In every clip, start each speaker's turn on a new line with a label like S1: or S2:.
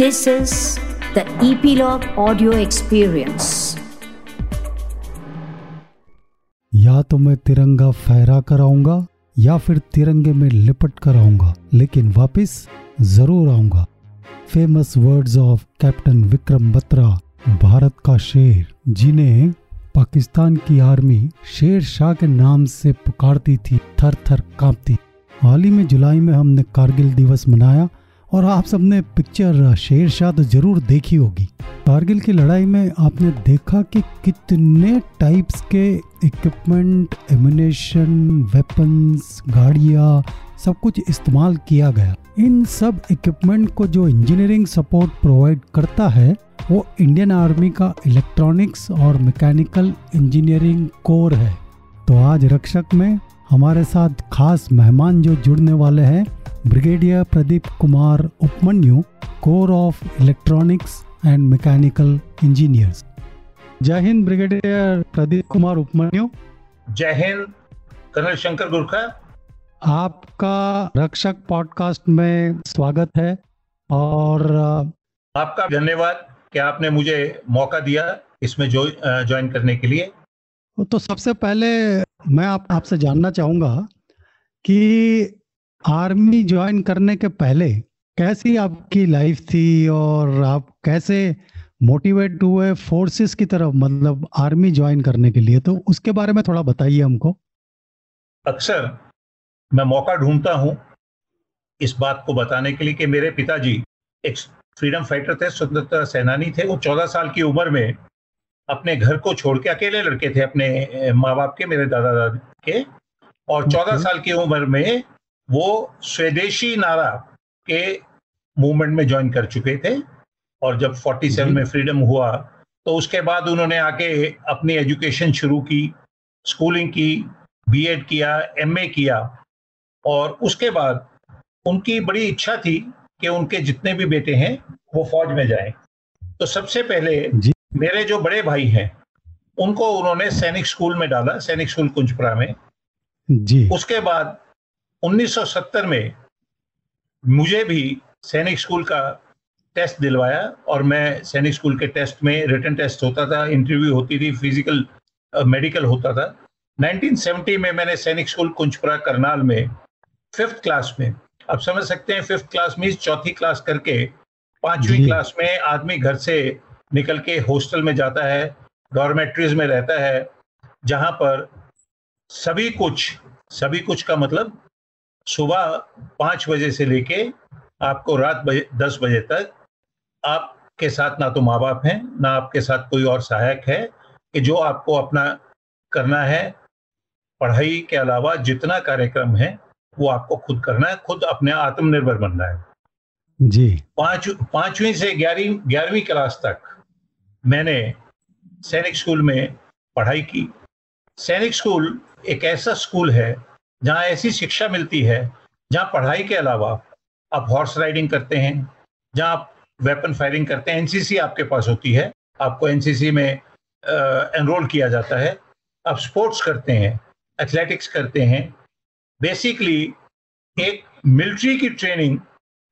S1: This is the Epilogue Audio Experience.
S2: या तो मैं तिरंगा फहरा कर आऊँगा, या फिर तिरंगे में लिपट कर आऊँगा, लेकिन वापस ज़रूर आऊँगा famous words of captain Vikram Batra Bharat का शेर, जिन्हें पाकिस्तान की आर्मी शेर शाह के नाम से पुकारती थी, थर थर कांपती हाल ही में जुलाई में हमने कारगिल दिवस मनाया और आप सबने पिक्चर शेर शाह तो ज़रूर देखी होगी। कारगिल की लड़ाई में आपने देखा कि कितने टाइप्स के इक्विपमेंट एमिनेशन वेपन्स गाड़ियाँ, सब कुछ इस्तेमाल किया गया। इन सब इक्विपमेंट को जो इंजीनियरिंग सपोर्ट प्रोवाइड करता है, वो इंडियन आर्मी का इलेक्ट्रॉनिक्स और मैकेनिकल इंजीनियरिंग कोर है। तो आज रक्षक में हमारे साथ खास मेहमान जो जुड़ने वाले हैं brigadier Pradeep Kumar Upmanyu corps of electronics and mechanical engineers. जय हिंद ब्रिगेडियर प्रदीप कुमार उपमन्यु।
S3: जय हिंद कर्नल शंकर गुरखा।
S2: आपका रक्षक पॉडकास्ट में स्वागत है और
S3: आपका धन्यवाद कि आपने मुझे मौका दिया इसमें जो ज्वाइन करने के लिए।
S2: तो सबसे पहले मैं आप, आपसे जानना चाहूँगा कि आर्मी ज्वाइन करने के पहले कैसी आपकी लाइफ थी और आप कैसे मोटिवेट हुए फोर्सेस की तरफ़ मतलब आर्मी ज्वाइन करने के लिए? तो उसके बारे में थोड़ा बताइए हमको।
S3: अक्सर मैं मौका ढूंढता हूँ इस बात को बताने के लिए कि मेरे पिताजी एक फ्रीडम फाइटर थे, स्वतंत्रता सेनानी थे। वो चौदह साल की उम्र में अपने घर को छोड़ के अकेले लड़के थे अपने माँ बाप के मेरे दादा दादी के और चौदह साल की उम्र में वो स्वदेशी नारा के मूवमेंट में ज्वाइन कर चुके थे और जब 47 में फ्रीडम हुआ तो उसके बाद उन्होंने आके अपनी एजुकेशन शुरू की स्कूलिंग की बीएड किया एमए किया और उसके बाद उनकी बड़ी इच्छा थी कि उनके जितने भी बेटे हैं वो फौज में जाएँ। तो सबसे पहले मेरे जो बड़े भाई हैं उनको उन्होंने सैनिक स्कूल में डाला सैनिक स्कूल कुंजपुरा में।
S2: जी।
S3: उसके बाद 1970 में मुझे भी सैनिक स्कूल का टेस्ट दिलवाया और मैं सैनिक स्कूल के टेस्ट में रिटर्न टेस्ट होता था इंटरव्यू होती थी फ़िज़िकल मेडिकल होता था। 1970 में मैंने सैनिक स्कूल कुंजपुरा करनाल में फिफ्थ क्लास में आप समझ सकते हैं फिफ्थ क्लास में चौथी क्लास करके पांचवी क्लास में आदमी घर से निकल के हॉस्टल में जाता है डॉर्मेट्रीज में रहता है जहाँ पर सभी कुछ सभी कुछ का मतलब सुबह पाँच बजे से लेके आपको रात बजे दस बजे तक आपके साथ ना तो माँ बाप हैं ना आपके साथ कोई और सहायक है कि जो आपको अपना करना है। पढ़ाई के अलावा जितना कार्यक्रम है वो आपको खुद करना है खुद अपने आत्मनिर्भर बनना है।
S2: जी।
S3: पाँच पांचवी से ग्यारहवीं ग्यारहवीं क्लास तक मैंने सैनिक स्कूल में पढ़ाई की। सैनिक स्कूल एक ऐसा स्कूल है, जहाँ ऐसी शिक्षा मिलती है, जहाँ पढ़ाई के अलावा आप हॉर्स राइडिंग करते हैं, जहाँ आप वेपन फायरिंग करते हैं। एनसीसी आपके पास होती है, आपको एनसीसी में एनरोल किया जाता है। आप स्पोर्ट्स करते हैं, एथलेटिक्स करते हैं। बेसिकली एक मिलिट्री की ट्रेनिंग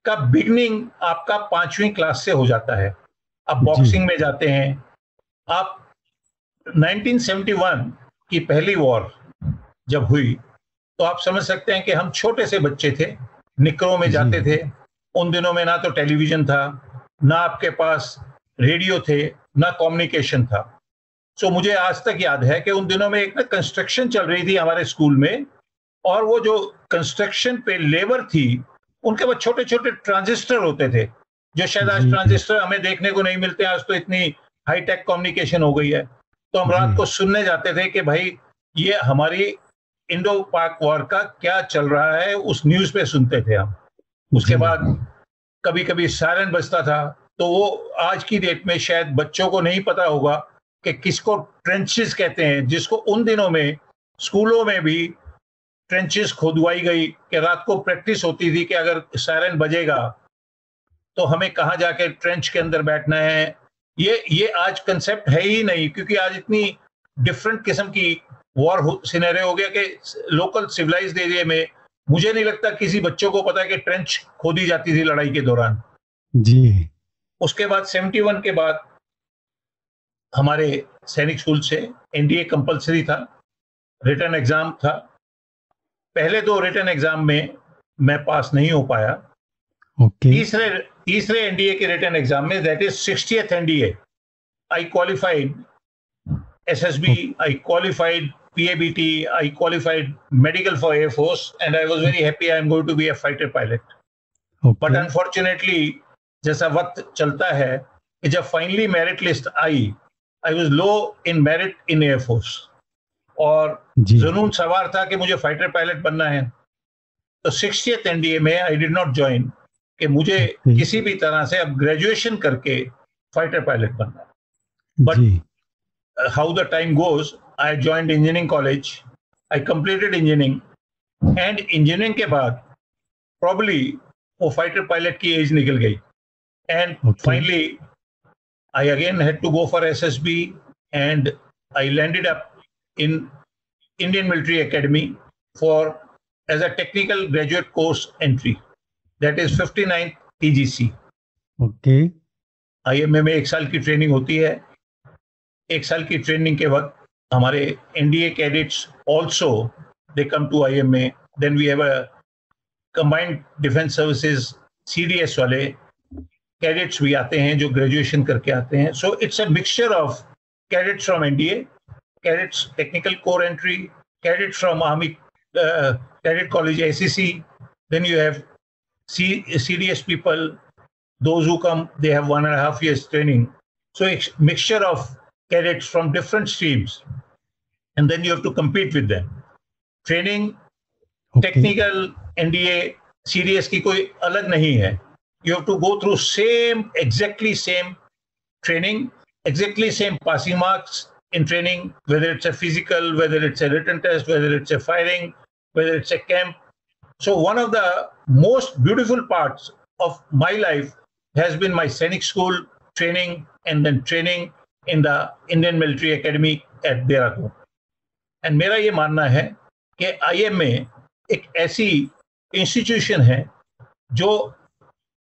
S3: का बिगनिंग आपका पांचवी क्लास से हो जाता है। आप बॉक्सिंग में जाते हैं आप 1971 की पहली वॉर जब हुई तो आप समझ सकते हैं कि हम छोटे से बच्चे थे निकरों में जाते थे उन दिनों में ना तो टेलीविज़न था ना आपके पास रेडियो थे ना कम्युनिकेशन था। सो मुझे आज तक याद है कि उन दिनों में एक ना कंस्ट्रक्शन चल रही थी हमारे स्कूल में और वो जो कंस्ट्रक्शन पे लेबर थी उनके पास छोटे छोटे ट्रांजिस्टर होते थे। जो शायद आज ट्रांजिस्टर हमें देखने को नहीं मिलते आज तो इतनी हाईटेक कम्युनिकेशन हो गई है। तो हम रात को सुनने जाते थे कि भाई ये हमारी इंडो पाक वॉर का क्या चल रहा है उस न्यूज़ पे सुनते थे हम। उसके बाद कभी कभी सायरन बजता था तो वो आज की डेट में शायद बच्चों को नहीं पता होगा कि किसको ट्रेंचेस कहते हैं जिसको उन दिनों में स्कूलों में भी ट्रेंचेस खोदवाई गई कि रात को प्रैक्टिस होती थी कि अगर सायरन बजेगा तो हमें कहाँ जाके ट्रेंच के अंदर बैठना है? ये ये आज कंसेप्ट है ही नहीं क्योंकि आज इतनी डिफरेंट किस्म की वॉर सिनेरे हो गया कि लोकल सिविलाइज एरिया में मुझे नहीं लगता किसी बच्चों को पता है कि ट्रेंच खोदी जाती थी लड़ाई के दौरान।
S2: जी।
S3: उसके बाद 71 के बाद हमारे सैनिक स्कूल से एनडीए कंपलसरी था रिटर्न एग्ज़ाम था। पहले दो रिटर्न एग्ज़ाम में मैं पास नहीं हो पाया। तीसरे तीसरे एनडीए के रिटर्न एग्ज़ाम में that is sixtieth NDA I qualified SSB I qualified PABT, I qualified medical for Air Force, and I was very happy I'm going to be a fighter pilot. But
S2: okay
S3: unfortunately, जैसा वक्त चलता है कि जब finally merit list I I was low in merit in air force
S2: और
S3: जुनून सवार था कि मुझे फाइटर पायलट बनना है। तो सिक्सटीथ एनडीए में आई डिड नॉट ज्वाइन कि मुझे किसी भी तरह से अब ग्रेजुएशन करके फाइटर पायलट बनना but how the time goes I join engineering college I completed engineering and engineering के बाद प्रॉब्ली वो फाइटर पायलट की एज निकल गई। And finally I again had to go for S S B and I landed up in Indian military academy for as a technical graduate course entry That is 59th TGC.
S2: Okay
S3: IMA में एक साल की training होती है। एक साल की training के वक्त हमारे NDA cadets also they come to IMA then we have a combined defence services CDS वाले कैडेट्स भी आते हैं जो ग्रेजुएशन करके आते हैं। So it's a mixture of cadets from NDA cadets technical corps entry cadet from army cadet college ACC then you have CDS people, those who come, they have one and a half years training. So it's mixture of cadets from different streams, and then you have to compete with them. Training,
S2: okay
S3: technical, NDA, CDS की कोई अलग नहीं है. You have to go through same, exactly same training, exactly same passing marks in training, whether it's a physical, whether it's a written test, whether it's a firing, whether it's a camp. So one of the most beautiful parts of my life has been my Scenic School training and then training in the Indian Military Academy at Dehradun. And मेरा ये मानना है कि IMA एक ऐसी institution है जो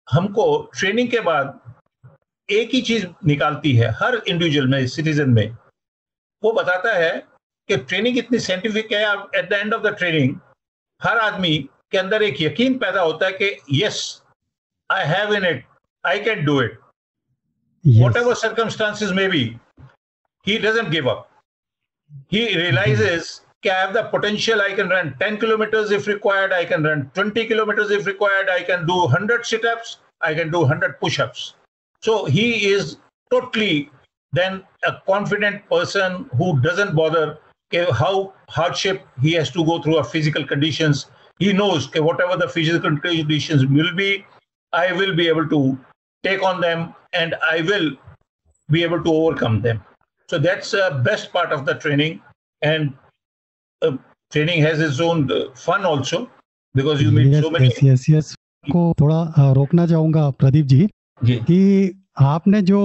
S3: हमको ट्रेनिंग के बाद एक ही चीज़ निकालती है हर इंडिविजुअल में सिटीजन में वो बताता है कि ट्रेनिंग इतनी साइंटिफिक है at the end of the training हर आदमी के अंदर एक यकीन पैदा होता है कि yes I have in it I can do it whatever circumstances may be, he doesn't give up. He realizes that I have the potential, I can run 10 kilometers if required, I can run 20 kilometers if required, I can do 100 sit ups, I can do 100 push ups. So he is totally then a confident person who doesn't bother okay, how hardship he has to go through or physical conditions. He knows okay, whatever the physical conditions will be, I will be able to take on them and I will be able to overcome them. So that's the best part of the training. And uh, training has its own uh, fun also because you meet so many.
S2: Yes yes yes को थोड़ा अ, रोकना चाहूंगा प्रदीप जी
S3: जी
S2: कि आपने जो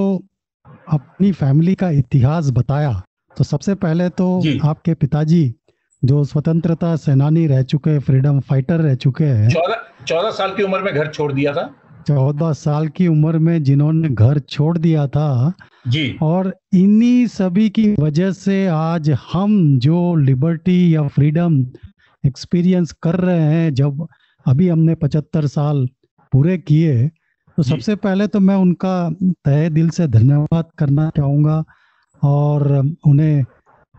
S2: अपनी family का इतिहास बताया तो सबसे पहले तो आपके पिताजी जो स्वतंत्रता सेनानी रह चुके फ्रीडम फाइटर रह चुके हैं।
S3: चौदह चौदह साल की उम्र में घर छोड़ दिया था।
S2: चौदह साल की उम्र में जिन्होंने घर छोड़ दिया था
S3: जी।
S2: और इन्हीं सभी की वजह से आज हम जो लिबर्टी या फ्रीडम एक्सपीरियंस कर रहे हैं जब अभी हमने पचहत्तर साल पूरे किए तो सबसे पहले तो मैं उनका तहे दिल से धन्यवाद करना चाहूँगा। और उन्हें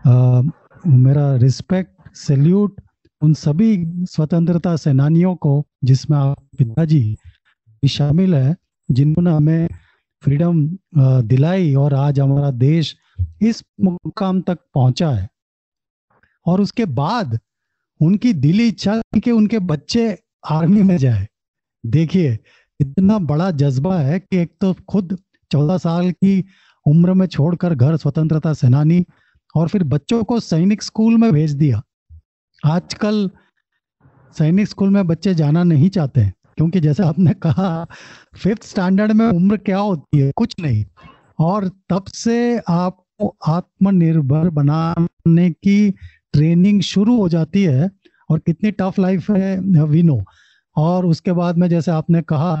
S2: अ, मेरा रिस्पेक्ट सैल्यूट उन सभी स्वतंत्रता सेनानियों को जिसमें आप पिताजी भी शामिल है जिन्होंने हमें फ्रीडम दिलाई और आज हमारा देश इस मुकाम तक पहुँचा है। और उसके बाद उनकी दिली इच्छा कि उनके बच्चे आर्मी में जाए। देखिए इतना बड़ा जज्बा है कि एक तो खुद चौदह साल की उम्र में छोड़कर घर स्वतंत्रता सेनानी और फिर बच्चों को सैनिक स्कूल में भेज दिया। आजकल सैनिक स्कूल में बच्चे जाना नहीं चाहते क्योंकि जैसे आपने कहा फिफ्थ स्टैंडर्ड में उम्र क्या होती है? कुछ नहीं। और तब से आपको आत्मनिर्भर बनाने की ट्रेनिंग शुरू हो जाती है और कितनी टफ लाइफ है वी नो और उसके बाद में जैसे आपने कहा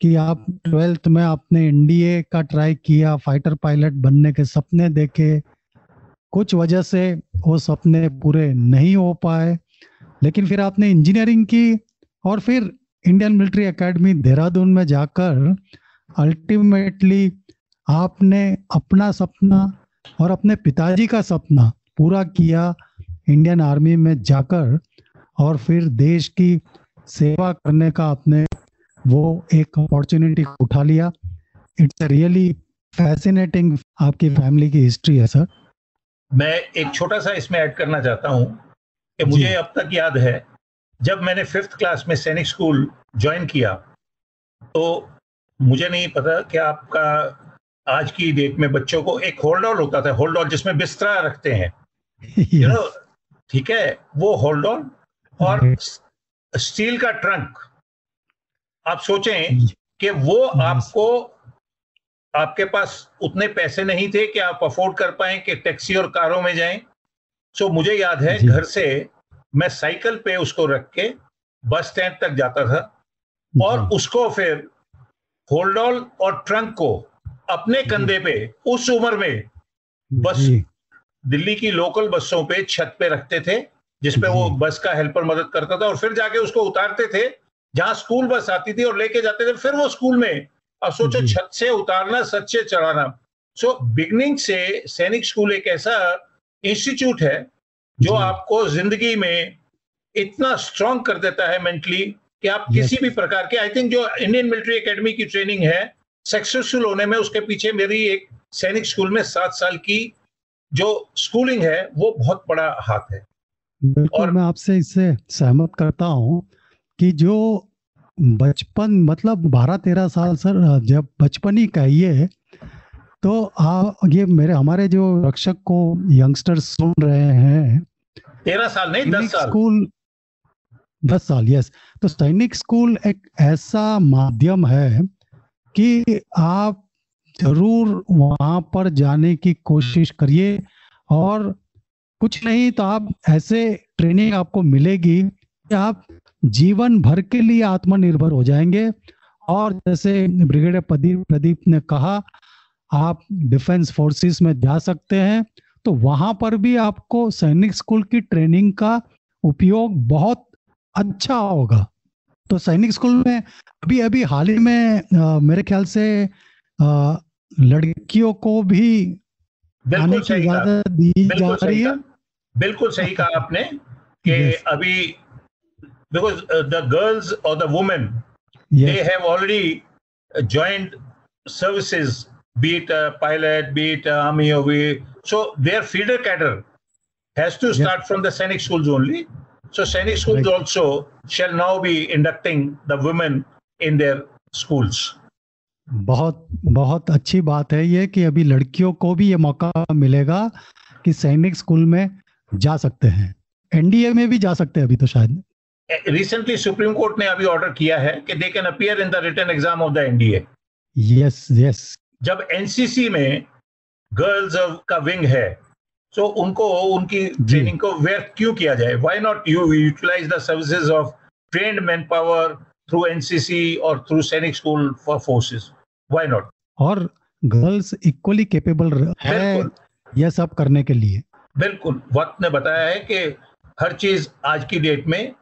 S2: कि आप ट्वेल्थ में आपने एनडीए का ट्राई किया फाइटर पायलट बनने के सपने देखे। कुछ वजह से वो सपने पूरे नहीं हो पाए। लेकिन फिर आपने इंजीनियरिंग की और फिर इंडियन मिलिट्री एकेडमी देहरादून में जाकर अल्टीमेटली आपने अपना सपना और अपने पिताजी का सपना पूरा किया इंडियन आर्मी में जाकर और फिर देश की सेवा करने का आपने वो एक अपॉर्चुनिटी उठा लिया। इट्स रियली फैसिनेटिंग आपकी फैमिली की हिस्ट्री है सर
S3: मैं एक छोटा सा इसमें ऐड करना चाहता हूँ कि मुझे अब तक याद है जब मैंने फिफ्थ क्लास में सैनिक स्कूल ज्वाइन किया तो मुझे नहीं पता कि आपका आज की डेट में बच्चों को एक होल्ड ऑन होता था होल्ड ऑन जिसमें बिस्तरा रखते हैं। यू नो ठीक है वो होल्ड ऑन और स्टील का ट्रंक आप सोचें कि वो आपको आपके पास उतने पैसे नहीं थे कि आप अफोर्ड कर पाए कि टैक्सी और कारों में जाएँ। सो मुझे याद है घर से मैं साइकिल पे उसको रख के बस स्टैंड तक जाता था और उसको फिर होल्डॉल और ट्रंक को अपने कंधे पे उस उम्र में बस दिल्ली की लोकल बसों पे छत पे रखते थे जिसपे वो बस का हेल्पर मदद करता था और फिर जाके उसको उतारते थे जहाँ स्कूल बस आती थी और लेके जाते थे फिर वो स्कूल में अब सोचो छत से उतारना सच से चढ़ाना। सो बिगनिंग से सैनिक स्कूल एक ऐसा इंस्टीट्यूट है जो आपको ज़िंदगी में इतना स्ट्रांग कर देता है मेंटली कि आप किसी भी प्रकार के आई थिंक जो इंडियन मिलिट्री एकेडमी की ट्रेनिंग है सक्सेसफुल होने में उसके पीछे मेरी एक सैनिक स्कूल में सात साल की जो स्कूलिंग है वो बहुत बड़ा हाथ है।
S2: और मैं आपसे इससे सहमत करता हूँ कि जो बचपन मतलब बारह तेरह साल सर जब बचपन ही कहिए तो आ, ये मेरे हमारे जो रक्षक को यंगस्टर्स सुन रहे हैं।
S3: तेरह साल नहीं दस साल।
S2: स्कूल दस साल यस तो सैनिक स्कूल एक ऐसा माध्यम है कि आप ज़रूर वहाँ पर जाने की कोशिश करिए और कुछ नहीं तो आप ऐसे ट्रेनिंग आपको मिलेगी कि आप जीवन भर के लिए आत्मनिर्भर हो जाएँगे। और जैसे ब्रिगेडियर प्रदीप प्रदीप ने कहा आप डिफेंस फोर्सेस में जा सकते हैं तो वहाँ पर भी आपको सैनिक स्कूल की ट्रेनिंग का उपयोग बहुत अच्छा होगा। तो सैनिक स्कूल में अभी अभी हाल ही में आ, मेरे ख्याल से आ, लड़कियों को भी आने की इजाज़त दी जा रही है।
S3: बिल्कुल सही कहा आपने कि अभी because uh, the girls or the women yes. they have already joined services be it a pilot be it a army or we so their feeder cadre has to start yes. from the Sainik schools only so Sainik schools right. also shall now be inducting the women in their schools
S2: बहुत बहुत अच्छी बात है ये कि अभी लड़कियों को भी ये मौका मिलेगा कि सैनिक स्कूल में जा सकते हैं एनडीए में भी जा सकते हैं अभी तो शायद
S3: रिसेंटली सुप्रीम कोर्ट ने अभी ऑर्डर किया है कि they can appear in the written exam of the NDA
S2: yes yes
S3: जब एनसीसी में गर्ल्स का विंग है सो so उनको उनकी ट्रेनिंग को व्यर्थ क्यों किया जाए? Why not you utilise the services of trained man power through NCC और through Sainik school for forces why not
S2: और गर्ल्स इक्वली केपेबल है यह सब करने के लिए।
S3: बिल्कुल। वक्त ने बताया है कि हर चीज़ आज की डेट में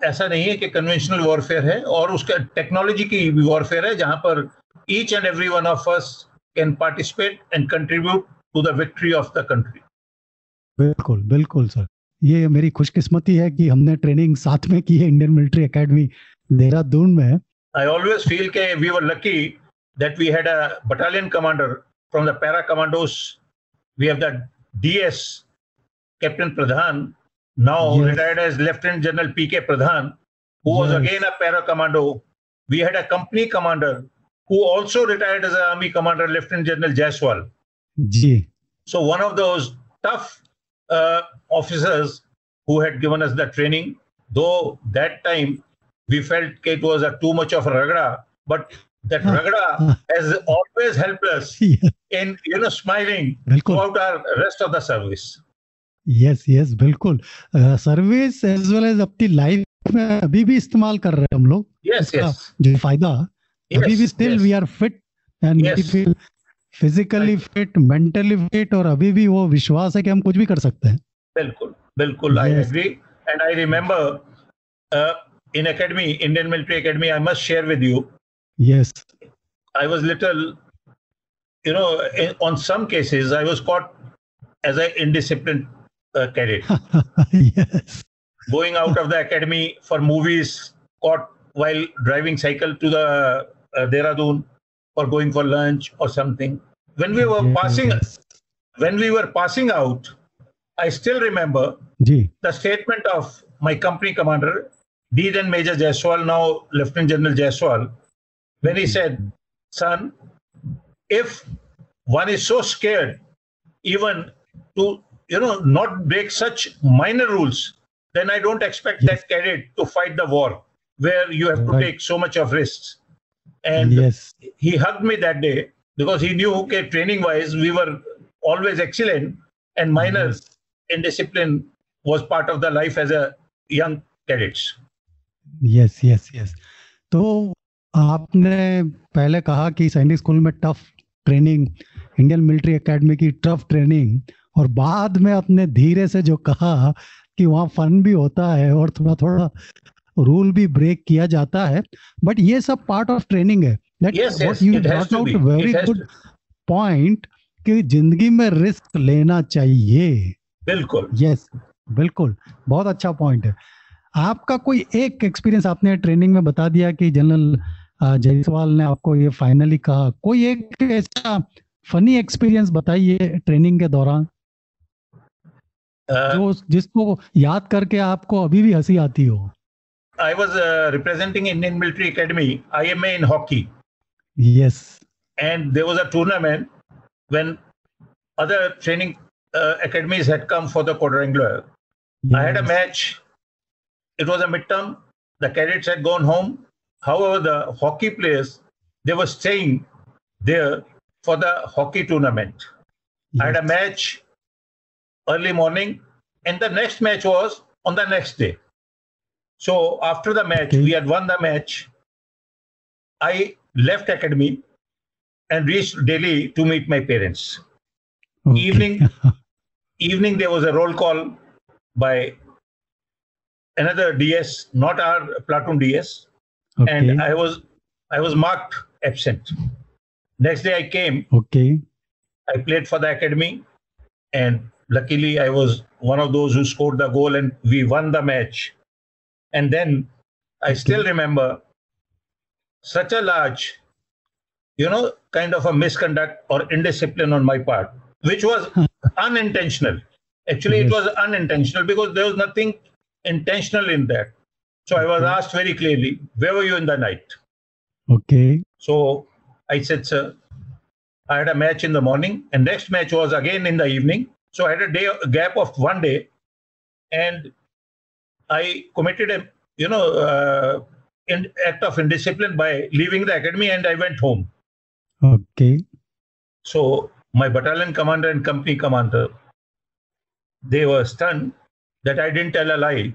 S3: ऐसा नहीं है कि कन्वेंशनल वॉरफेयर है और उसका टेक्नोलॉजी की भी वॉरफेयर है जहाँ पर each and every one of us can participate and contribute to the victory of the country
S2: बिल्कुल बिल्कुल सर। ये मेरी खुशकिस्मती है कि हमने ट्रेनिंग साथ में की है इंडियन मिलिट्री एकेडमी देहरादून में।
S3: आई ऑलवेज फील के we were lucky that we had a battalion commander from the para commandos we have the DS captain Pradhan now yes. retired as Lieutenant General P.K. Pradhan, who yes. was again a para commando. We had a company commander who also retired as an army commander, Lieutenant General Jaiswal.
S2: G.
S3: So one of those tough uh, officers who had given us the training, though that time we felt it was a too much of a ragda, but that ragda has always helped us in you know smiling throughout our rest of the service.
S2: Yes yes बिल्कुल। Service as well as अपनी life में अभी भी इस्तेमाल कर रहे हैं हम लोग।
S3: यस यस
S2: जो फ़ायदा
S3: yes,
S2: अभी भी still we are
S3: fit
S2: and physically fit mentally fit और अभी भी वो विश्वास है कि हम कुछ भी कर सकते हैं।
S3: बिल्कुल बिल्कुल
S2: I
S3: agree and I remember in academy Indian military academy I must share with you
S2: yes
S3: I was little you know on some I was caught as a indisciplined uh,
S2: yes.
S3: Going out of the academy for movies caught while driving cycle to the uh, Dehradun or going for lunch or something. When we were yes. passing, when we were passing out, I still remember the statement of my company commander, D then Major Jaiswal, now Lieutenant General Jaiswal, when he said, "Son, if one is so scared, even to you know, not break such minor rules, then I don't expect
S2: Yes.
S3: that cadet to fight the war where you have to
S2: Right.
S3: take so much of risks. And
S2: yes
S3: he hugged me that day because he knew that training wise we were always excellent and minor indiscipline was part of the life as a young cadets
S2: yes yes yes तो आपने पहले कहा कि Sainik school में tough training Indian military academy की tough training और बाद में अपने धीरे से जो कहा कि वहाँ फन भी होता है और थोड़ा थोड़ा रूल भी ब्रेक किया जाता है। बट ये सब पार्ट ऑफ़ ट्रेनिंग है. वेरी गुड पॉइंट कि ज़िंदगी में रिस्क लेना चाहिए।
S3: बिल्कुल।
S2: यस yes, बिल्कुल। बहुत अच्छा पॉइंट है। आपका कोई एक एक्सपीरियंस आपने ट्रेनिंग में बता दिया कि जनरल जायसवाल ने आपको ये फाइनली कहा। कोई एक ऐसा फनी एक्सपीरियंस बताइए ट्रेनिंग के दौरान? जो जिसको याद करके आपको अभी भी हँसी आती हो।
S3: I was representing Indian military academy I am in hockey
S2: yes
S3: and there was a tournament when other training academies come for the quadrangular I had a match it was a mid term the cadets had gone home however the hockey players they was staying there for the hockey tournament I had a match early morning, and the next match was on the next day. So after the match,
S2: Okay.
S3: we had won the match. I left academy and reached Delhi to meet my parents. evening- Evening there was a roll call by another DS, not our platoon DS, and I was I was marked absent. Next day I came,
S2: Okay.
S3: I played for the academy, and luckily I was one of those who scored the goal, and we won the match. And then I still remember such a large, you know, kind of a misconduct or indiscipline on my part, which was hmm. unintentional. Actually, it was unintentional because there was nothing intentional in that. So I was
S2: Okay.
S3: asked very clearly, where were you in the night?
S2: Okay.
S3: So I said, sir, I had a match in the morning, and next match was again in the evening. So I had a day a gap of one day, and I committed a you know uh, in, act of indiscipline by leaving the academy, and I went home.
S2: Okay.
S3: So my battalion commander and company commander, they were stunned that I didn't tell a lie.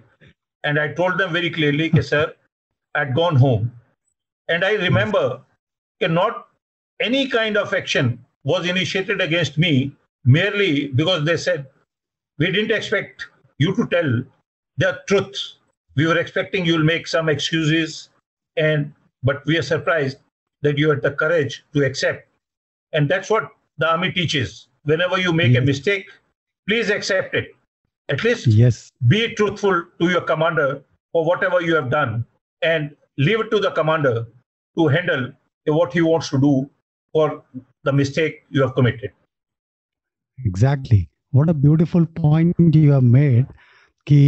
S3: And I told them very clearly, "Ki, sir, I'd gone home. And I remember that not any kind of action was initiated against me merely because they said, we didn't expect you to tell the truth. We were expecting you'll make some excuses. And but we are surprised that you had the courage to accept and that's what the army teaches. Whenever you make a mistake, please accept it. At least
S2: yes.
S3: be truthful to your commander for whatever you have done and leave it to the commander to handle what he wants to do for the mistake you have committed.
S2: Exactly what a beautiful point you have made कि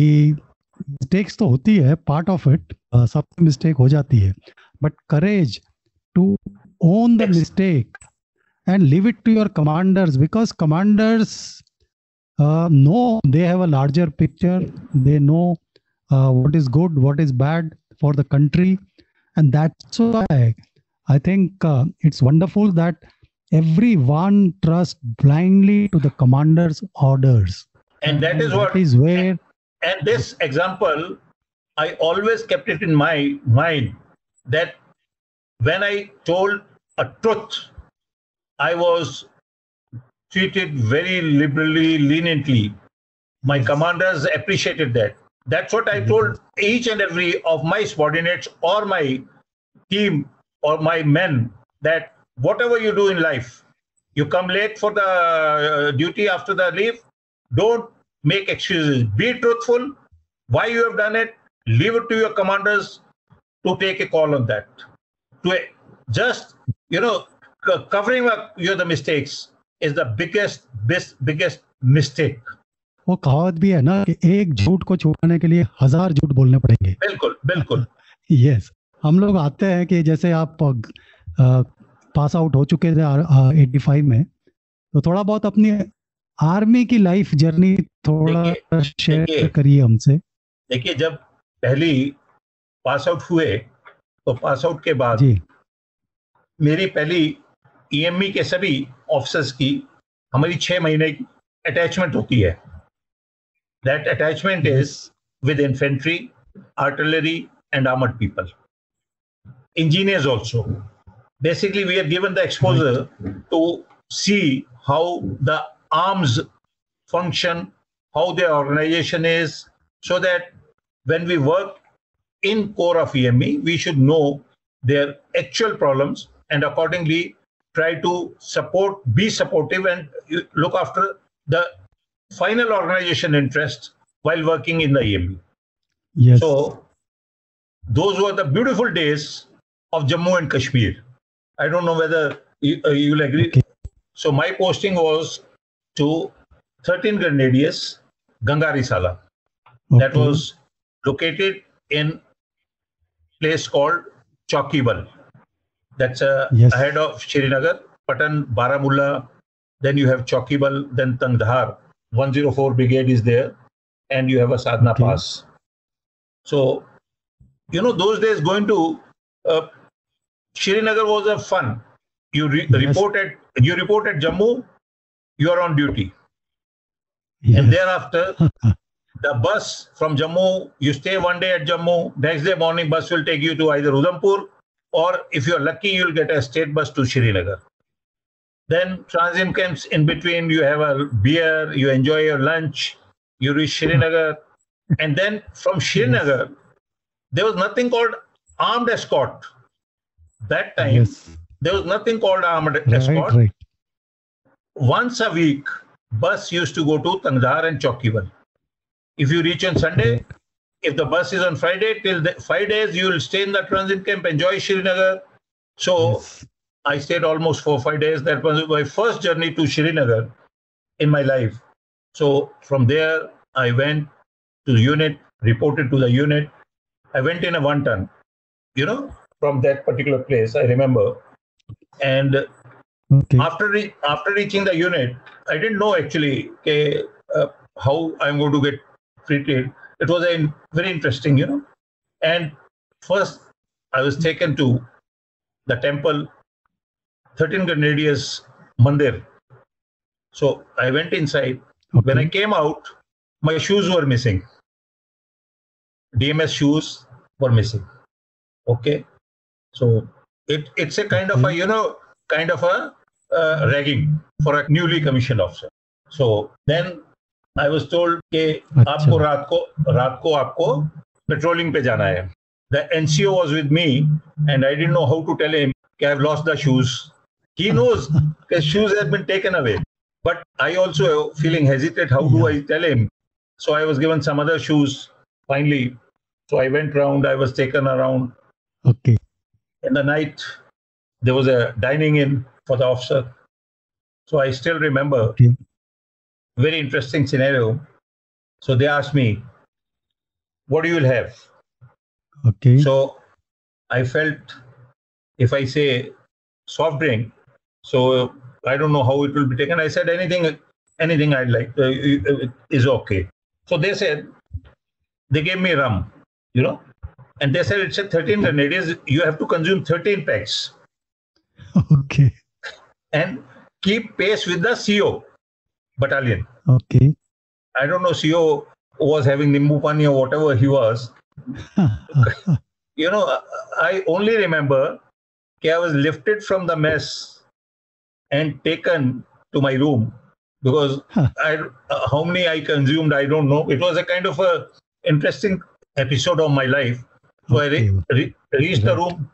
S2: mistakes तो होती है part of it सबसे mistake हो जाती है but courage to own the
S3: Yes.
S2: Mistake and leave it to your commanders because commanders no they have a larger picture they know what is good what is bad for the country and that's why i think uh, it's wonderful that everyone trusts blindly to the commander's orders.
S3: And that is what
S2: That is where,
S3: And this example, I always kept it in my mind that when I told a truth, I was treated very liberally, leniently. My commanders appreciated that. That's what I told each and every of my subordinates or my team or my men that whatever you do in life, you come late for the uh, duty after the leave, don't make excuses. Be truthful. Why you have done it, leave it to your commanders to take a call on that. To just, you know, c- covering up your the mistakes is the biggest, best, biggest mistake.
S2: वो कहावत भी है ना कि एक झूठ को छुपाने के लिए हजार झूठ बोलने पड़ेंगे
S3: बिल्कुल बिल्कुल
S2: यस हम लोग आते हैं कि जैसे आप पास आउट हो चुके थे एट्टी फाइव में। तो थोड़ा बहुत अपनी आर्मी की लाइफ जर्नी थोड़ा शेयर करिए हमसे।
S3: देखिए जब पहली पास आउट हुए तो पास आउट के बाद
S2: जी।
S3: मेरी पहली ईएमई के सभी ऑफिसर्स की हमारी छह महीने की अटैचमेंट होती है। That attachment is with infantry, artillery, and armored people. Engineers also. Basically, we are given the exposure to see how the arms function, how their organization is, so that when we work in core of EME, we should know their actual problems and accordingly try to support, be supportive, and look after the final organization interest while working in the EME.
S2: Yes
S3: So those were the beautiful days of Jammu and Kashmir. I don't know whether you, uh, you'll agree.
S2: Okay.
S3: So my posting was to 13 Grenadiers, Gangari Sala. That was located in place called Chaukibal. That's uh,
S2: Yes.
S3: ahead of Srinagar, Patan, Baramulla. Then you have Chaukibal, then Tangdhar. 104 Brigade is there, and you have a Sadhana
S2: Okay.
S3: Pass. So, you know, those days going to uh, Srinagar was a fun. You re-
S2: Yes.
S3: report at you reported Jammu, you are on duty, and thereafter the bus from Jammu, you stay one day at Jammu, next day morning bus will take you to either Udhampur or if you're lucky, you'll get a state bus to Srinagar. Then transient camps in between, you have a beer, you enjoy your lunch, you reach Srinagar. and then from Srinagar, there was nothing called armed escort. That time,
S2: yes.
S3: there was nothing called armed
S2: Right,
S3: escort.
S2: right.
S3: Once a week, bus used to go to Tangdhar and Chaukibal. If you reach on Sunday, if the bus is on Friday, till the, five days you will stay in the transit camp, enjoy Srinagar. So
S2: Yes.
S3: I stayed almost four five days. That was my first journey to Srinagar in my life. So from there, I went to the unit, reported to the unit. I went in a one ton, you know, from that particular place. I remember, and
S2: Okay.
S3: after re- after reaching the unit, I didn't know actually okay, uh, how I'm going to get treated. It was a very interesting, you know. And first, I was taken to the temple, 13 Grenadiers Mandir. So I went inside. When I came out, my shoes were missing. DMS shoes were missing. Okay. So it, it's a kind of a,
S2: Okay.
S3: you know, kind of a uh, ragging for a newly commissioned officer. So then I was told कि
S2: अच्छा।
S3: आपको रात को रात को आपको patrolling पे जाना है The NCO was with me and I didn't know how to tell him कि I've lost the shoes. He knows the shoes have been taken away. But I also feeling hesitate. How do I tell him? So I was given some other shoes finally. So I went round. I was taken around.
S2: Okay.
S3: In the night, there was a dining in for the officer. So I still remember very interesting scenario. So they asked me, "What do you will have?"
S2: Okay.
S3: So I felt if I say soft drink, so I don't know how it will be taken. I said anything, anything I'd like uh, uh, is okay. So they said they gave me rum, you know, and they said it's a 13 grenadiers. You have to consume 13 packs
S2: okay.
S3: and keep pace with the CO battalion.
S2: Okay.
S3: I don't know CO was having Nimbu Pani or whatever he was. you know, I only remember I was lifted from the mess and taken to my room because
S2: Huh.
S3: I uh, how many I consumed I don't know. It was a kind of a interesting episode of my life. So I re- re- reached the room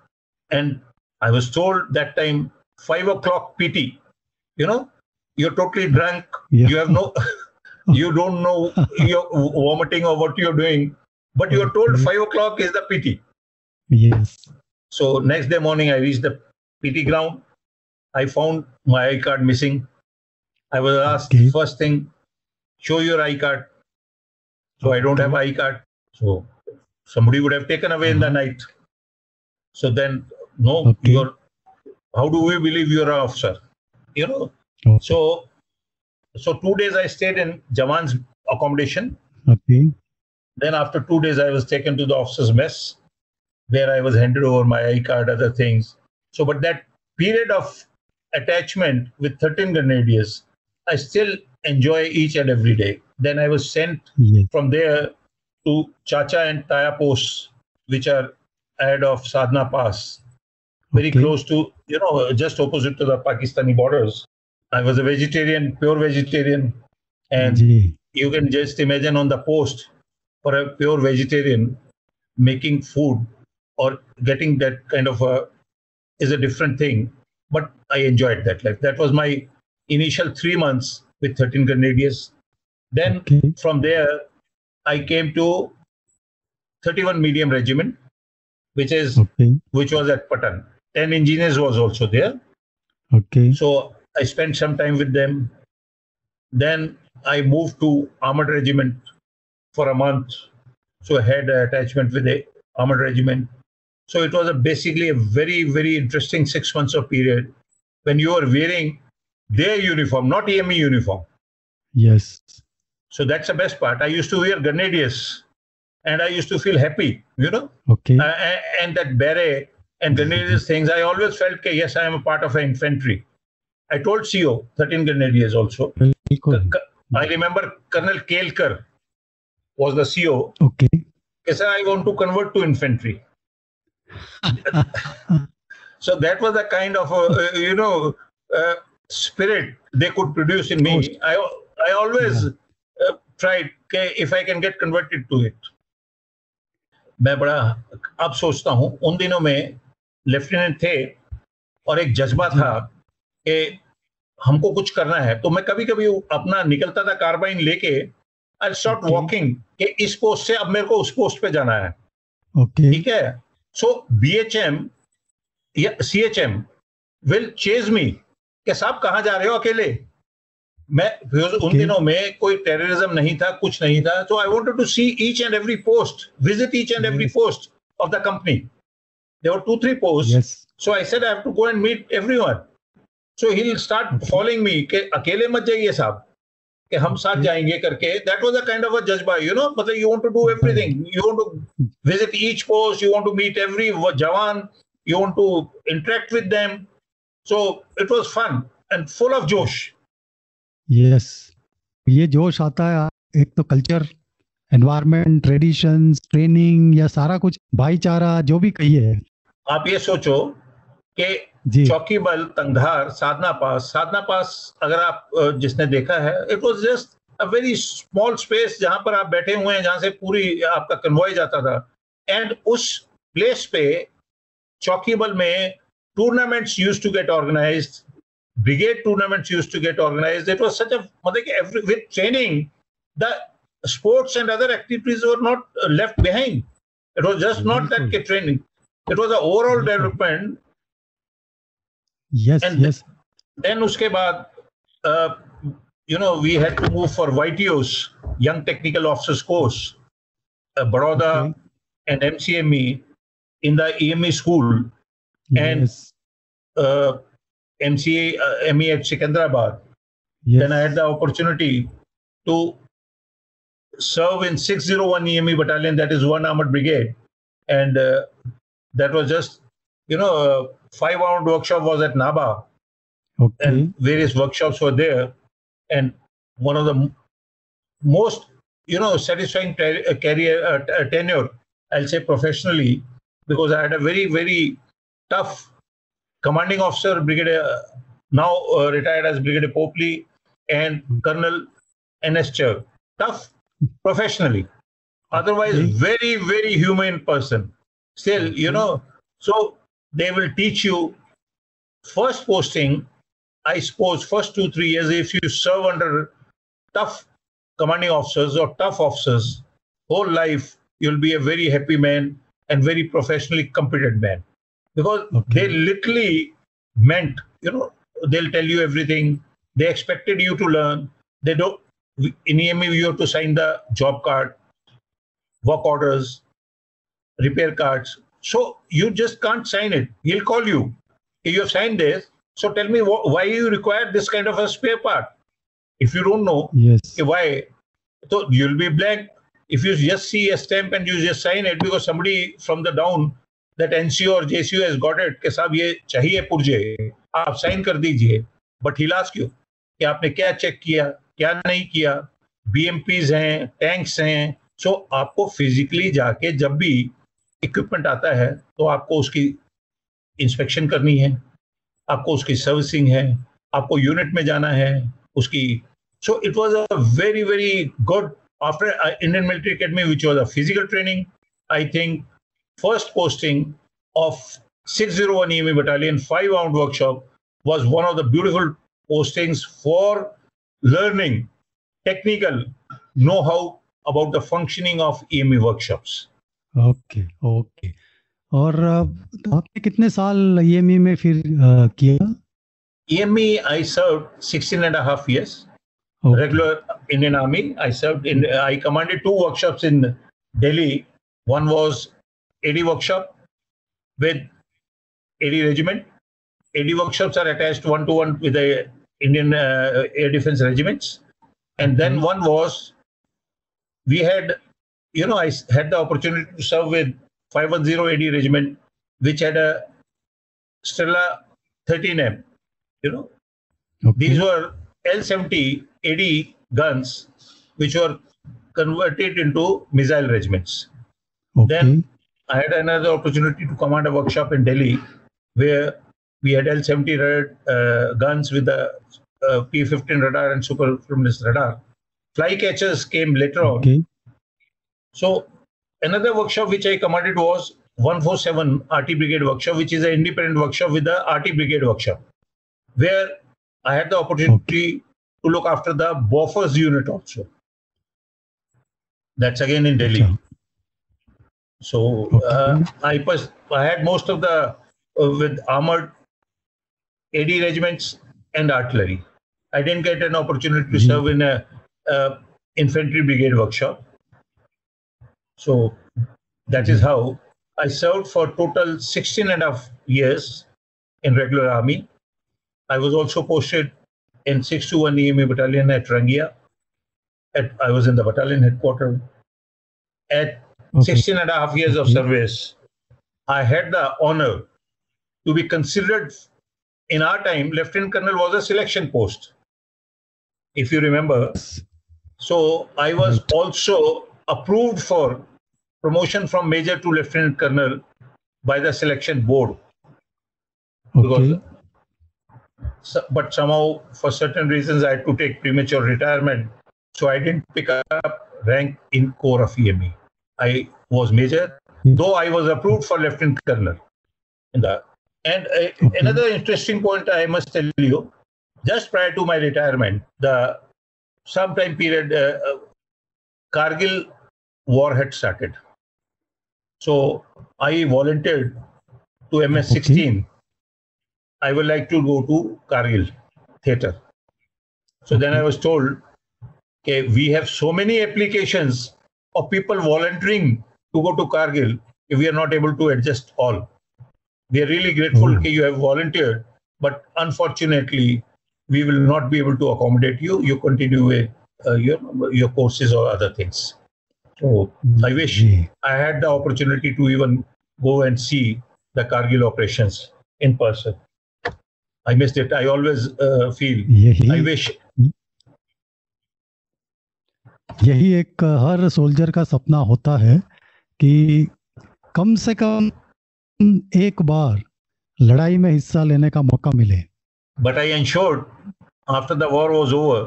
S3: and I was told that time five o'clock PT. You know, you're totally drunk.
S2: Yeah.
S3: You have no, you don't know you're vomiting or what you're doing, but you're told five o'clock is the PT.
S2: Yes.
S3: So next day morning, I reached the PT ground. I found my I card missing. I was asked
S2: Okay.
S3: first thing, show your I card. So I don't have I card. So somebody would have taken away in the
S2: Uh-huh.
S3: night. So then, no,
S2: Okay.
S3: you're. How do we believe you're an officer? You know.
S2: Okay.
S3: So, so two days I stayed in Jawan's accommodation.
S2: Okay.
S3: Then after two days, I was taken to the officers' mess, where I was handed over my I card, other things. So, but that period of attachment with 13 grenadiers, I still enjoy each and every day. Then I was sent
S2: Yes.
S3: from there to Chacha and Taya posts, which are ahead of Sadna Pass, very
S2: Okay.
S3: close to, you know, just opposite to the Pakistani borders. I was a vegetarian, pure vegetarian, and you can just imagine on the post for a pure vegetarian making food or getting that kind of a is a different thing but i enjoyed that life that was my initial three months with 13 grenadiers then
S2: Okay.
S3: from there i came to 31 medium regiment which is
S2: Okay.
S3: which was at patan 10 engineers was also there
S2: Okay.
S3: so I spent some time with them. Then I moved to armored regiment for a month. So I had an attachment with the armored regiment. So it was a basically a very, very interesting six months of period when you are wearing their uniform, not EME uniform.
S2: Yes.
S3: So that's the best part. I used to wear grenadiers and I used to feel happy, you know.
S2: Okay.
S3: Uh, and that beret and grenadiers things, I always felt, okay, yes, I am a part of an infantry. I told CO, 13 grenadiers also. I remember Colonel Kelkar was the CO.
S2: Okay.
S3: Yes, I want to convert to infantry. so that was the kind of, a, you know, uh, spirit they could produce in me. I, I always. Yeah uh, tried, okay, if I can get converted to it. मैं बड़ा अब सोचता हूँ उन दिनों में lieutenant थे और एक जज्बा था कि हमको कुछ करना है। तो मैं कभी कभी अपना निकलता था कार्बाइन लेके आई स्टार्ट वॉकिंग कि इस पोस्ट से अब मेरे को उस पोस्ट पे जाना है।
S2: Okay.
S3: ठीक है? सो बीएचएम या C H M will chase me कि साहब कहाँ जा रहे हो अकेले? मैं okay. उन दिनों में कोई टेररिज्म नहीं था कुछ नहीं था तो I wanted to see each and every post visit each and
S2: every
S3: post of the company there were two three posts.
S2: Yes.
S3: so i said to go and meet and meet everyone. So he'll start following me ke akele mat jaiye कि हम साथ जाएँगे करके। That was a kind of a जज्बा you know मतलब you want to do everything you want to visit each post you want to meet every jawan you want to interact with them so it was fun and full of josh
S2: yes ये जोश आता है एक तो culture environment traditions training या सारा कुछ भाईचारा जो भी कहिए
S3: आप ये सोचो कि चौकी बल तंगधार साधना पास साधना पास अगर आप जिसने देखा है it was just a very small space जहाँ पर आप बैठे हुए हैं जहाँ से पूरी आपका कन्वॉय जाता था। एंड उस प्लेस पे चौकी बल में tournaments use to get organised brigade tournaments used to get organized. It was such a every, with training, the sports and other activities were not left behind. It was just not that training. It was an overall development.
S2: Yes,
S3: and
S2: yes.
S3: Then, uske baad, uh, you know, we had to move for YTOs, Young Technical Officers Course, uh, Baroda
S2: okay.
S3: and MCME in the EME school. Yes.
S2: And
S3: uh, MCA uh, ME at Sikandrabad then I had the opportunity to serve in 601 EME battalion that is one armored brigade. And uh, that was just you know five round workshop was at Nabha.
S2: Okay
S3: and various workshops were there. And one of the m- most you know satisfying ter- uh, career uh, t- uh, tenure i'll say professionally because i had a very very tough commanding officer, Brigadier, uh, now uh, retired as Brigadier Popley, and Colonel N.S. Churg. Tough professionally. Otherwise,
S2: Okay.
S3: very, very humane person. Still, mm-hmm. you know, so they will teach you first posting, I suppose, first two, three years, if you serve under tough commanding officers or tough officers, whole life, you'll be a very happy man and very professionally competent man. Because
S2: Okay.
S3: they literally meant, you know, they'll tell you everything. They expected you to learn. They don't, in EME, you have to sign the job card, work orders, repair cards. So you just can't sign it. He'll call you. You have signed this. So tell me wh- why you require this kind of a spare part. If you don't know
S2: Yes.
S3: why, so you'll be blank. If you just see a stamp and you just sign it because somebody from the down that NCO or JCO has got it, के साहब ये चाहिए पुर्जे, आप sign कर दीजिए। But he last क्यों कि आपने क्या चेक किया, क्या नहीं किया? बीएमपीज हैं टैंक्स हैं। सो so आपको फिजिकली जाके जब भी इक्विपमेंट आता है तो आपको उसकी इंस्पेक्शन करनी है, आपको उसकी सर्विसिंग है, आपको यूनिट में जाना है, उसकी। So it was a very very good after Indian military academy which was a physical training I think first posting of 601 EME Battalion 5 round workshop was one of the beautiful postings for learning technical know-how about the functioning of EME workshops.
S2: Okay okay और अ, आपने कितने साल EME में फिर अ, किया
S3: EME, I served 16 and a half years.
S2: Okay,
S3: Regular Indian Army. I served in, I commanded two workshops in Delhi. One was AD workshop with AD regiment. AD workshops are attached one to one with the Indian uh, air defense regiments. And then mm-hmm. one was we had, you know, I had the opportunity to serve with 510 AD regiment, which had a Strela 13M. You know,
S2: okay.
S3: these were L70 AD guns, which were converted into missile regiments.
S2: Okay.
S3: Then I had another opportunity to command a workshop in Delhi where we had L70 red, uh, guns with the uh, P15 radar and Super Fledermaus radar. Fly catchers came later
S2: okay.
S3: So another workshop which I commanded was 147 Arty Brigade workshop, which is an independent workshop with the Arty Brigade workshop, where I had the opportunity okay. to look after the Bofors unit also. That's again in Delhi.
S2: Okay.
S3: So uh, I was I had most of the uh, with armored AD regiments and artillery. I didn't get an opportunity to
S2: Mhm.
S3: serve in a uh, infantry brigade workshop. So that is how I served for total 16 and a half years in regular army. I was also posted in 621 EME battalion at Rangia. At, I was in the battalion headquarters. At 16 and a half years of
S2: mm-hmm.
S3: service, I had the honor to be considered. In our time, Lieutenant Colonel was a selection post, if you remember. So I was
S2: mm-hmm.
S3: also approved for promotion from major to lieutenant colonel by the selection board. Okay. But somehow, for certain reasons, I had to take premature retirement, so I didn't pick up rank in Corps of EME. I was major,
S2: Hmm.
S3: though I was approved for lieutenant colonel. In the and uh,
S2: Okay.
S3: another interesting point I must tell you, just prior to my retirement, the sometime period, uh, uh, Kargil war had started. So I volunteered to MS-16. I would like to go to Kargil theater. So then I was told, okay, we have so many applications of people volunteering to go to Kargil if we are not able to adjust all. We are really grateful
S2: mm.
S3: that you have volunteered, but unfortunately, we will not be able to accommodate you. You continue with uh, your your courses or other things. So oh, I wish
S2: mm.
S3: I had the opportunity to even go and see the Kargil operations in person. I missed it. I always uh, feel.
S2: Yeah.
S3: I wish
S2: यही एक हर soldier का सपना होता है कि कम से कम एक बार लड़ाई में हिस्सा लेने का मौका मिले।
S3: But I ensured after the was over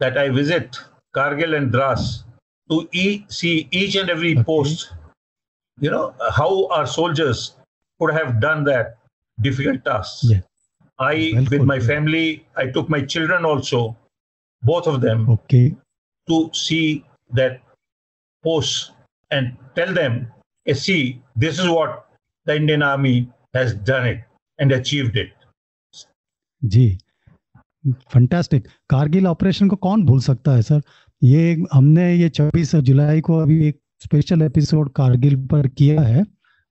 S3: that I visit Kargil and Dras to see each and every post you know how our soldiers would have done that difficult task I with my family I took my children also both of them
S2: okay
S3: to see that post and tell them, "Eh, see, this is what the Indian Army has done it and achieved it.
S2: जी fantastic Kargil operation को कौन भूल सकता है sir ये हमने ये 26 जुलाई को अभी एक स्पेशल एपिसोड कारगिल पर किया है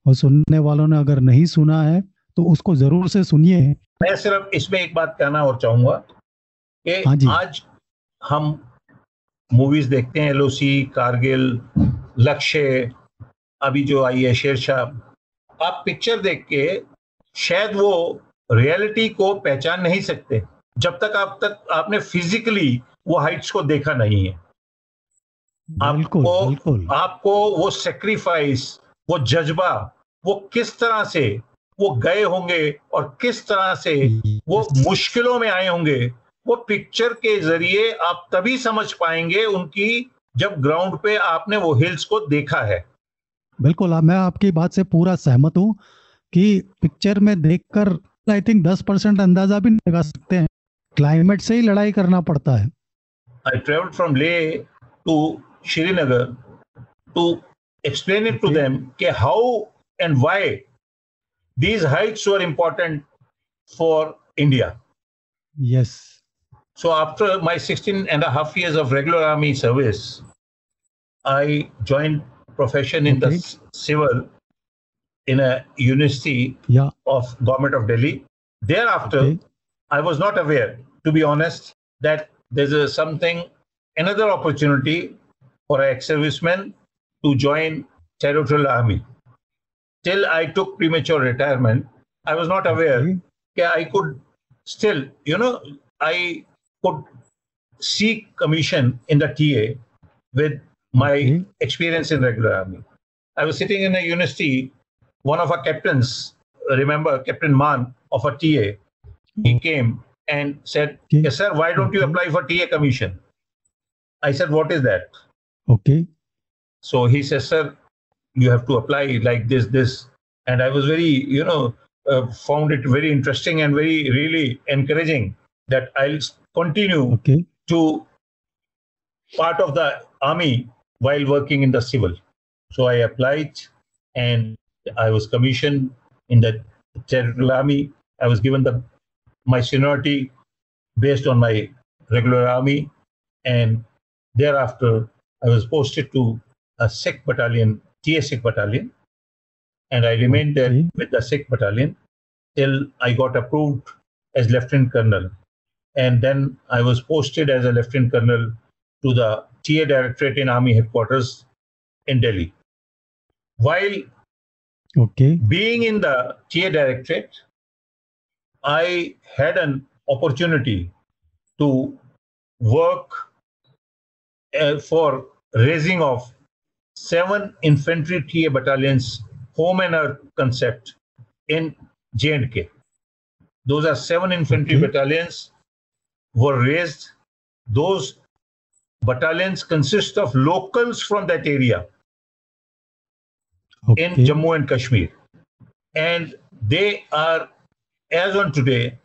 S2: और सुनने वालों ने अगर नहीं सुना है तो उसको ज़रूर से सुनिए
S3: मैं सिर्फ़ इसमें एक बात कहना और चाहूँगा
S2: हाँ
S3: कि
S2: जी।
S3: आज हम मूवीज़ देखते हैं एलओसी कारगिल लक्ष्य अभी जो आई है शेरशाह आप पिक्चर देख के शायद वो रियलिटी को पहचान नहीं सकते जब तक आप तक आपने फिजिकली वो हाइट्स को देखा नहीं है।
S2: बिल्कुल
S3: आपको
S2: बिल्कुल।
S3: आपको वो सेक्रीफाइस वो जज्बा वो किस तरह से वो गए होंगे और किस तरह से वो मुश्किलों में आए होंगे वो पिक्चर के ज़रिए आप तभी समझ पाएँगे उनकी जब ग्राउंड पे आपने वो हिल्स को देखा है।
S2: बिल्कुल मैं आपकी बात से पूरा सहमत हूँ कि पिक्चर में देखकर आई थिंक 10 परसेंट अंदाज़ा भी लगा सकते हैं। क्लाइमेट से ही लड़ाई करना पड़ता है।
S3: I travel from Leh to Srinagar to explain it to them कि how and why these heights were important for India.
S2: Yes
S3: So after my 16 and a half years of regular army service, I joined profession in
S2: Okay.
S3: the civil in a university
S2: या
S3: of government of Delhi. Thereafter,
S2: Okay.
S3: I was not aware, to be honest, that there's a something, another opportunity for an ex-serviceman to join territorial army. Till I took premature retirement, I was not aware
S2: Okay.
S3: that I could still, you know, I could seek commission in the TA with my
S2: Okay.
S3: experience in regular army. I was sitting in a university, one of our captains, remember Captain Mann of a TA, he came and said,
S2: Okay.
S3: Yes, sir, why don't you apply for TA commission? I said, What is that?
S2: Okay.
S3: So he says, Sir, you have to apply like this, this. And I was very, you know, uh, found it very interesting and very, really encouraging that I'll continue
S2: okay
S3: to part of the army while working in the civil. So I applied and I was commissioned in the territorial army. I was given the my seniority based on my regular army, and thereafter I was posted to a Sikh battalion, TA Sikh battalion, and I remained there with the Sikh battalion till I got approved as lieutenant colonel and then I was posted as a lieutenant colonel to the TA directorate in Army headquarters in Delhi. While
S2: okay
S3: being in the TA directorate, I had an opportunity to work uh, for raising of seven infantry TA battalions home and hearth concept in J&K. Those are seven infantry
S2: Okay.
S3: battalions were raised. Those battalions consist of locals from that area okay.
S2: in
S3: Jammu and Kashmir. And they are, as on today,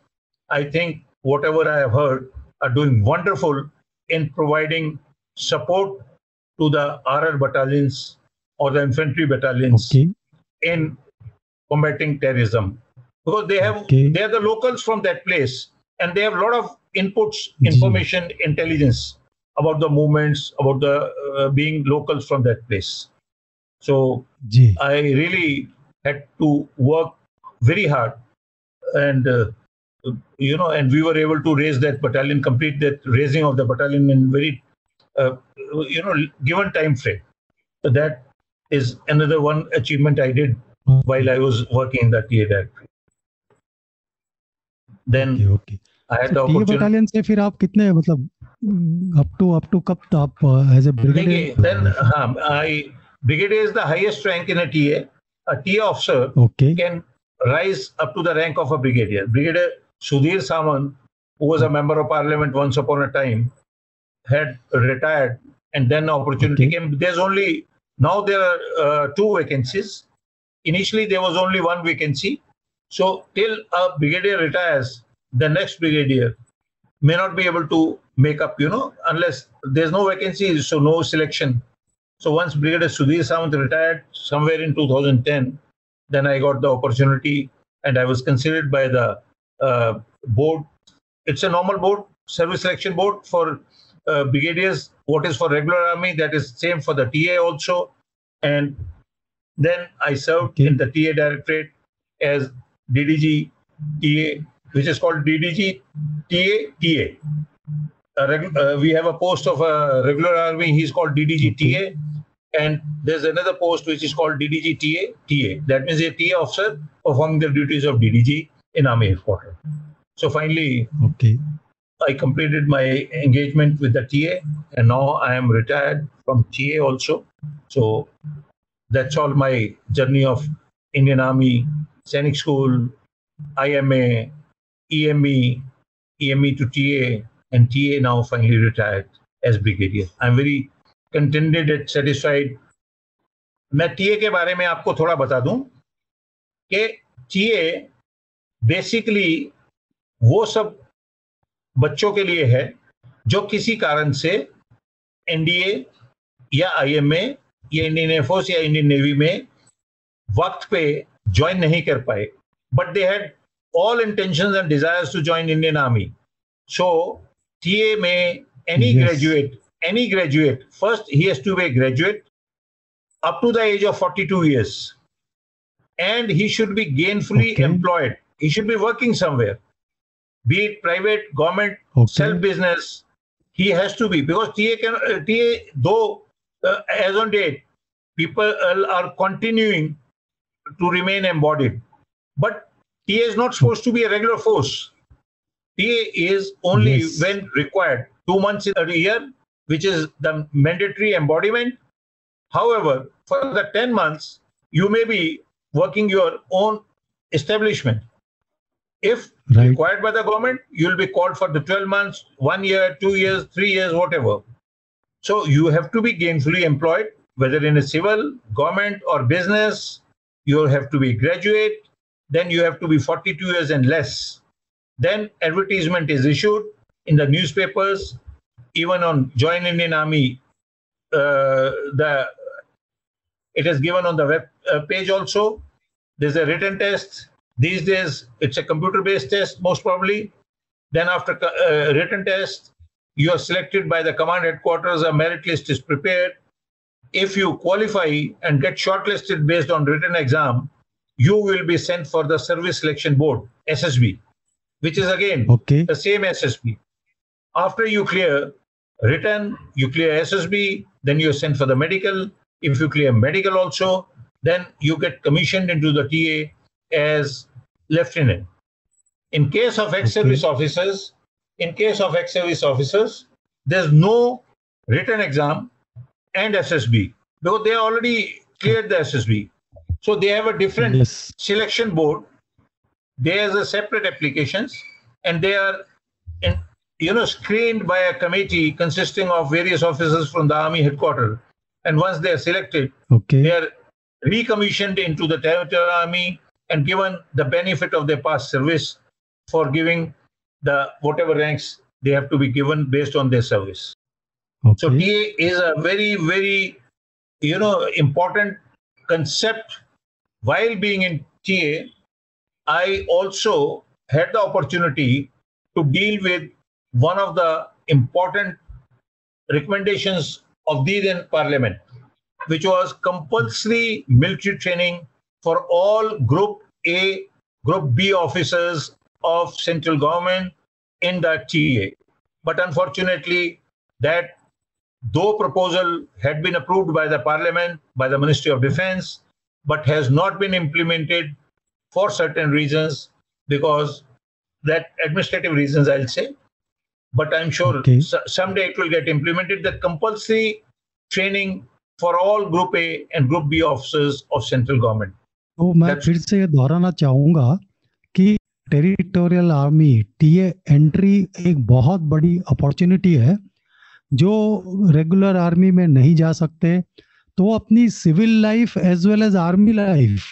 S3: I think whatever I have heard, are doing wonderful in providing support to the RR battalions or the infantry battalions
S2: okay.
S3: in combating terrorism because they have
S2: okay.
S3: they are the locals from that place and they have a lot of inputs information intelligence about the movements about the uh, being locals from that place. So i really had to work very hard and uh, you know and we were able to raise that battalion complete that raising of the battalion in very uh, you know given time frame. So that is another one achievement i did while i was working in that year. then
S2: okay,
S3: okay.
S2: Battalion से फिर आप कितने मतलब up to up to कब uh, as
S3: a
S2: brigadier?
S3: then I brigadier is the highest rank in a TA a. TA officer
S2: okay.
S3: can rise up to the rank of a brigadier. Brigadier Sudhir Sawant, who was a member of parliament once upon a time had retired and then opportunity came. There's only now there are uh, two vacancies. Initially there was only one vacancy. So till a brigadier retires the next brigadier may not be able to make up, you know, unless there's no vacancy, so no selection. So once Brigadier Sudhir Sawant retired somewhere in 2010, then I got the opportunity and I was considered by the uh, board. It's a normal board, service selection board for uh, brigadiers. What is for regular army, that is same for the TA also. And then I served
S2: Okay.
S3: in the TA directorate as DDG TA, which is called DDG TA TA. Uh, we have a post of a regular army. He's called DDG TA, and there's another post which is called DDG TA TA. That means a TA officer performing the duties of DDG in army headquarters. So finally,
S2: Okay.
S3: I completed my engagement with the TA, and now I am retired from TA also. So that's all my journey of Indian Army, Sainik School, IMA, EME, EME to TA, and TA now finally retired as brigadier. I'm very contented and satisfied. मैं TA के बारे में आपको थोड़ा बता दूँ कि TA basically वो सब बच्चों के लिए है जो किसी कारण से एनडीए या आईएमए या इंडियन एयरफोर्स या इंडियन नेवी में वक्त पे ज्वाइन नहीं कर पाए but they had all intentions and desires to join Indian Army. So TA may any
S2: yes.
S3: graduate, any graduate, first he has to be a graduate up to the age of 42 years. And he should be gainfully
S2: okay.
S3: employed. He should be working somewhere, be it private, government,
S2: okay.
S3: self business. He has to be because TA can uh, TA though uh, as on date people are continuing to remain embodied, but ta is not supposed to be a regular force ta is only
S2: Yes.
S3: when required two months in a year which is the mandatory embodiment however for the 10 months you may be working your own establishment if
S2: Right.
S3: required by the government, you'll be called for the 12 months, one year, two years, three years, whatever. So you have to be gainfully employed, whether in a civil, government, or business. You have to be graduate. Then you have to be 42 years and less. Then advertisement is issued in the newspapers, even on Join Indian Army. Uh, the it is given on the web uh, page also. There's a written test. These days, it's a computer-based test, most probably. Then after uh, written test, you are selected by the command headquarters. A merit list is prepared. If you qualify and get shortlisted based on written exam, you will be sent for the Service Selection Board (SSB), which is again
S2: Okay.
S3: the same SSB. After you clear written, you clear SSB, then you're sent for the medical. If you clear medical also, then you get commissioned into the TA as lieutenant. In case of ex-service officers, in case of ex-service officers, there's no written exam and SSB because they already cleared the SSB. So they have a different
S2: Yes.
S3: selection board there's a separate applications and they are in, you know screened by a committee consisting of various officers from the army headquarters and once they are selected they are recommissioned into the territorial army and given the benefit of their past service for giving the whatever ranks they have to be given based on their service so
S2: Okay.
S3: TA is a very, very, you know, important concept. While being in TA, I also had the opportunity to deal with one of the important recommendations of the then Parliament, which was compulsory military training for all Group A, Group B officers of central government in the TA. But unfortunately, that though proposal had been approved by the parliament by the ministry of defense but has not been implemented for certain reasons because that administrative reasons i'll say but i'm sure
S2: Okay.
S3: so- someday it will get implemented that compulsory training for all group a and group b officers of central government
S2: तो मैं
S3: That's-
S2: फिर से दोहराना चाहूँगा कि territorial army TA entry एक बहुत बड़ी अपॉर्चुनिटी है जो रेगुलर आर्मी में नहीं जा सकते तो अपनी civil life as well as army life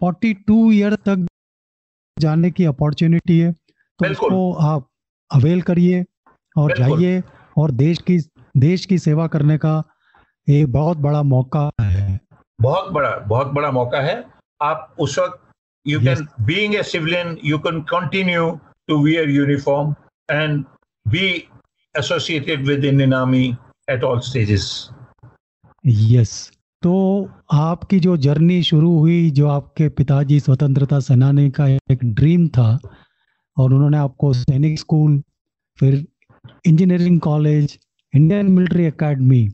S2: 42 year तक जाने की अपॉर्चुनिटी है। तो उसको आप अवेल करिए और जाइए और देश की देश की सेवा करने का एक बहुत बड़ा मौका है।
S3: बहुत बड़ा बहुत बड़ा मौका है। आप उस वक्त
S2: you
S3: can being a civilian you can continue to wear uniform and be associated with Indian army at all stages
S2: yes तो आपकी जो जर्नी शुरू हुई, जो आपके पिताजी स्वतंत्रता सेनानी का एक ड्रीम था, और उन्होंने आपको सैनिक स्कूल, फिर engineering college, Indian military academy,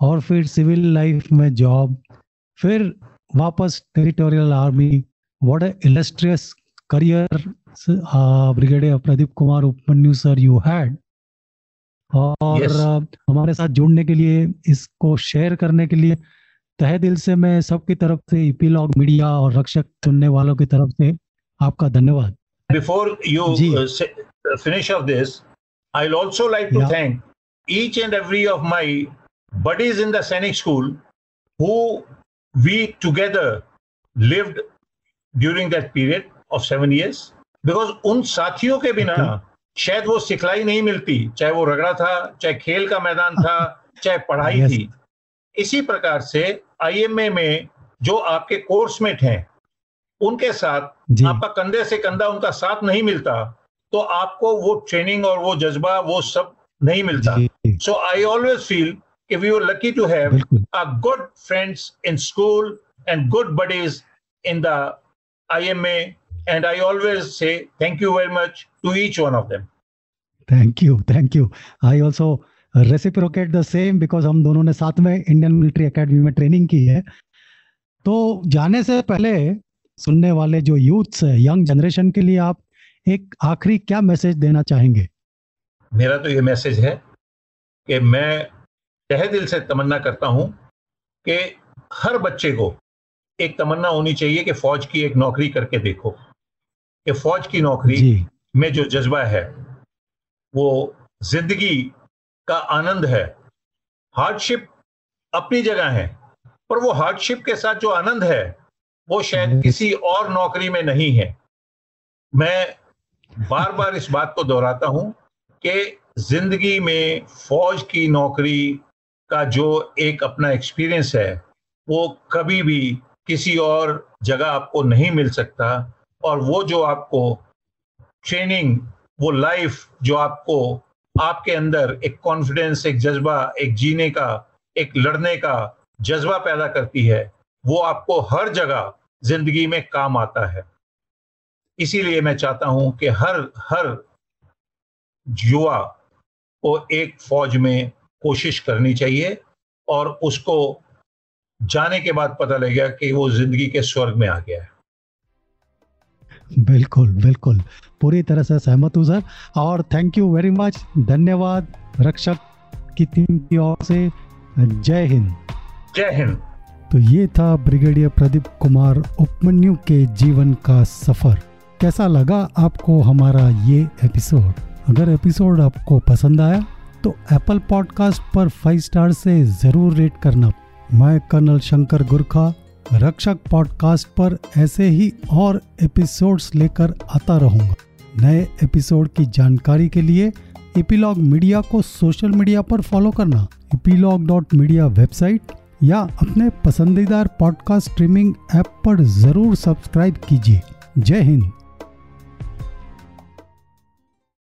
S2: और फिर सिविल लाइफ में जॉब, फिर वापस territorial army what a illustrious career brigadier Pradeep Kumar Upmanyu sir you had और
S3: yes.
S2: हमारे साथ जुड़ने के लिए इसको शेयर करने के लिए तहे दिल से मैं सबकी तरफ़ से इपीलॉग मीडिया और रक्षक सुनने वालों की तरफ़ से आपका धन्यवाद
S3: before you finish off this I also like to thank each and every of my buddies in Dainik school who we together lived during that period of seven years because उन साथियों के बिना
S2: okay.
S3: शायद वो सिखलाई नहीं मिलती चाहे वो रगड़ा था चाहे खेल का मैदान था चाहे पढ़ाई
S2: Yes.
S3: थी इसी प्रकार से आईएमए में जो आपके कोर्समेट हैं उनके साथ आपका कंधे से कंधा उनका साथ नहीं मिलता तो आपको वो ट्रेनिंग और वो जज्बा वो सब नहीं मिलता सो आई ऑलवेज फील कि we were lucky to
S2: have
S3: a good friends in school and good buddies in the IMA. And I always say thank you very much to each one of them.
S2: Thank you thank you I also reciprocate the same because हम दोनों ने साथ में Indian military academy में training की है। तो जाने से पहले सुनने वाले जो यूथ्स है यंग जनरेशन के लिए आप एक आखिरी क्या मैसेज देना चाहेंगे?
S3: मेरा तो ये मैसेज है कि मैं तहे दिल से तमन्ना करता हूँ कि हर बच्चे को एक तमन्ना होनी चाहिए कि फौज की एक नौकरी करके देखो। कि फौज की नौकरी में जो जज्बा है वो ज़िंदगी का आनंद है। हार्डशिप अपनी जगह है पर वो हार्डशिप के साथ जो आनंद है वो शायद किसी और नौकरी में नहीं है। मैं बार बार इस बात को दोहराता हूँ कि ज़िंदगी में फौज की नौकरी का जो एक अपना एक्सपीरियंस है वो कभी भी किसी और जगह आपको नहीं मिल सकता। और वो जो आपको ट्रेनिंग वो लाइफ जो आपको आपके अंदर एक कॉन्फिडेंस एक जज्बा, एक जीने का, एक लड़ने का जज्बा पैदा करती है, वो आपको हर जगह ज़िंदगी में काम आता है। इसीलिए मैं चाहता हूँ कि हर हर युवा को एक फौज में कोशिश करनी चाहिए और उसको जाने के बाद पता लगेगा कि वो ज़िंदगी के स्वर्ग में आ गया है।
S2: बिल्कुल बिल्कुल। पूरी तरह से सहमत हूँ सर। और थैंक यू वेरी मच धन्यवाद रक्षक की टीम की ओर से। जय हिंद।
S3: जय हिंद।
S2: तो ये था ब्रिगेडियर प्रदीप कुमार उपमन्यु के जीवन का सफ़र। कैसा लगा आपको हमारा ये एपिसोड? अगर एपिसोड आपको पसंद आया तो एप्पल पॉडकास्ट पर फाइव स्टार से ज़रूर रेट करना। मैं कर्नल शंकर गुरखा रक्षक पॉडकास्ट पर ऐसे ही और एपिसोड्स लेकर आता रहूँगा। नए एपिसोड की जानकारी के लिए इपीलॉग मीडिया को सोशल मीडिया पर फॉलो करना। इपीलॉग डॉट मीडिया वेबसाइट या अपने पसंदीदा पॉडकास्ट स्ट्रीमिंग ऐप पर ज़रूर सब्सक्राइब कीजिए। जय हिंद।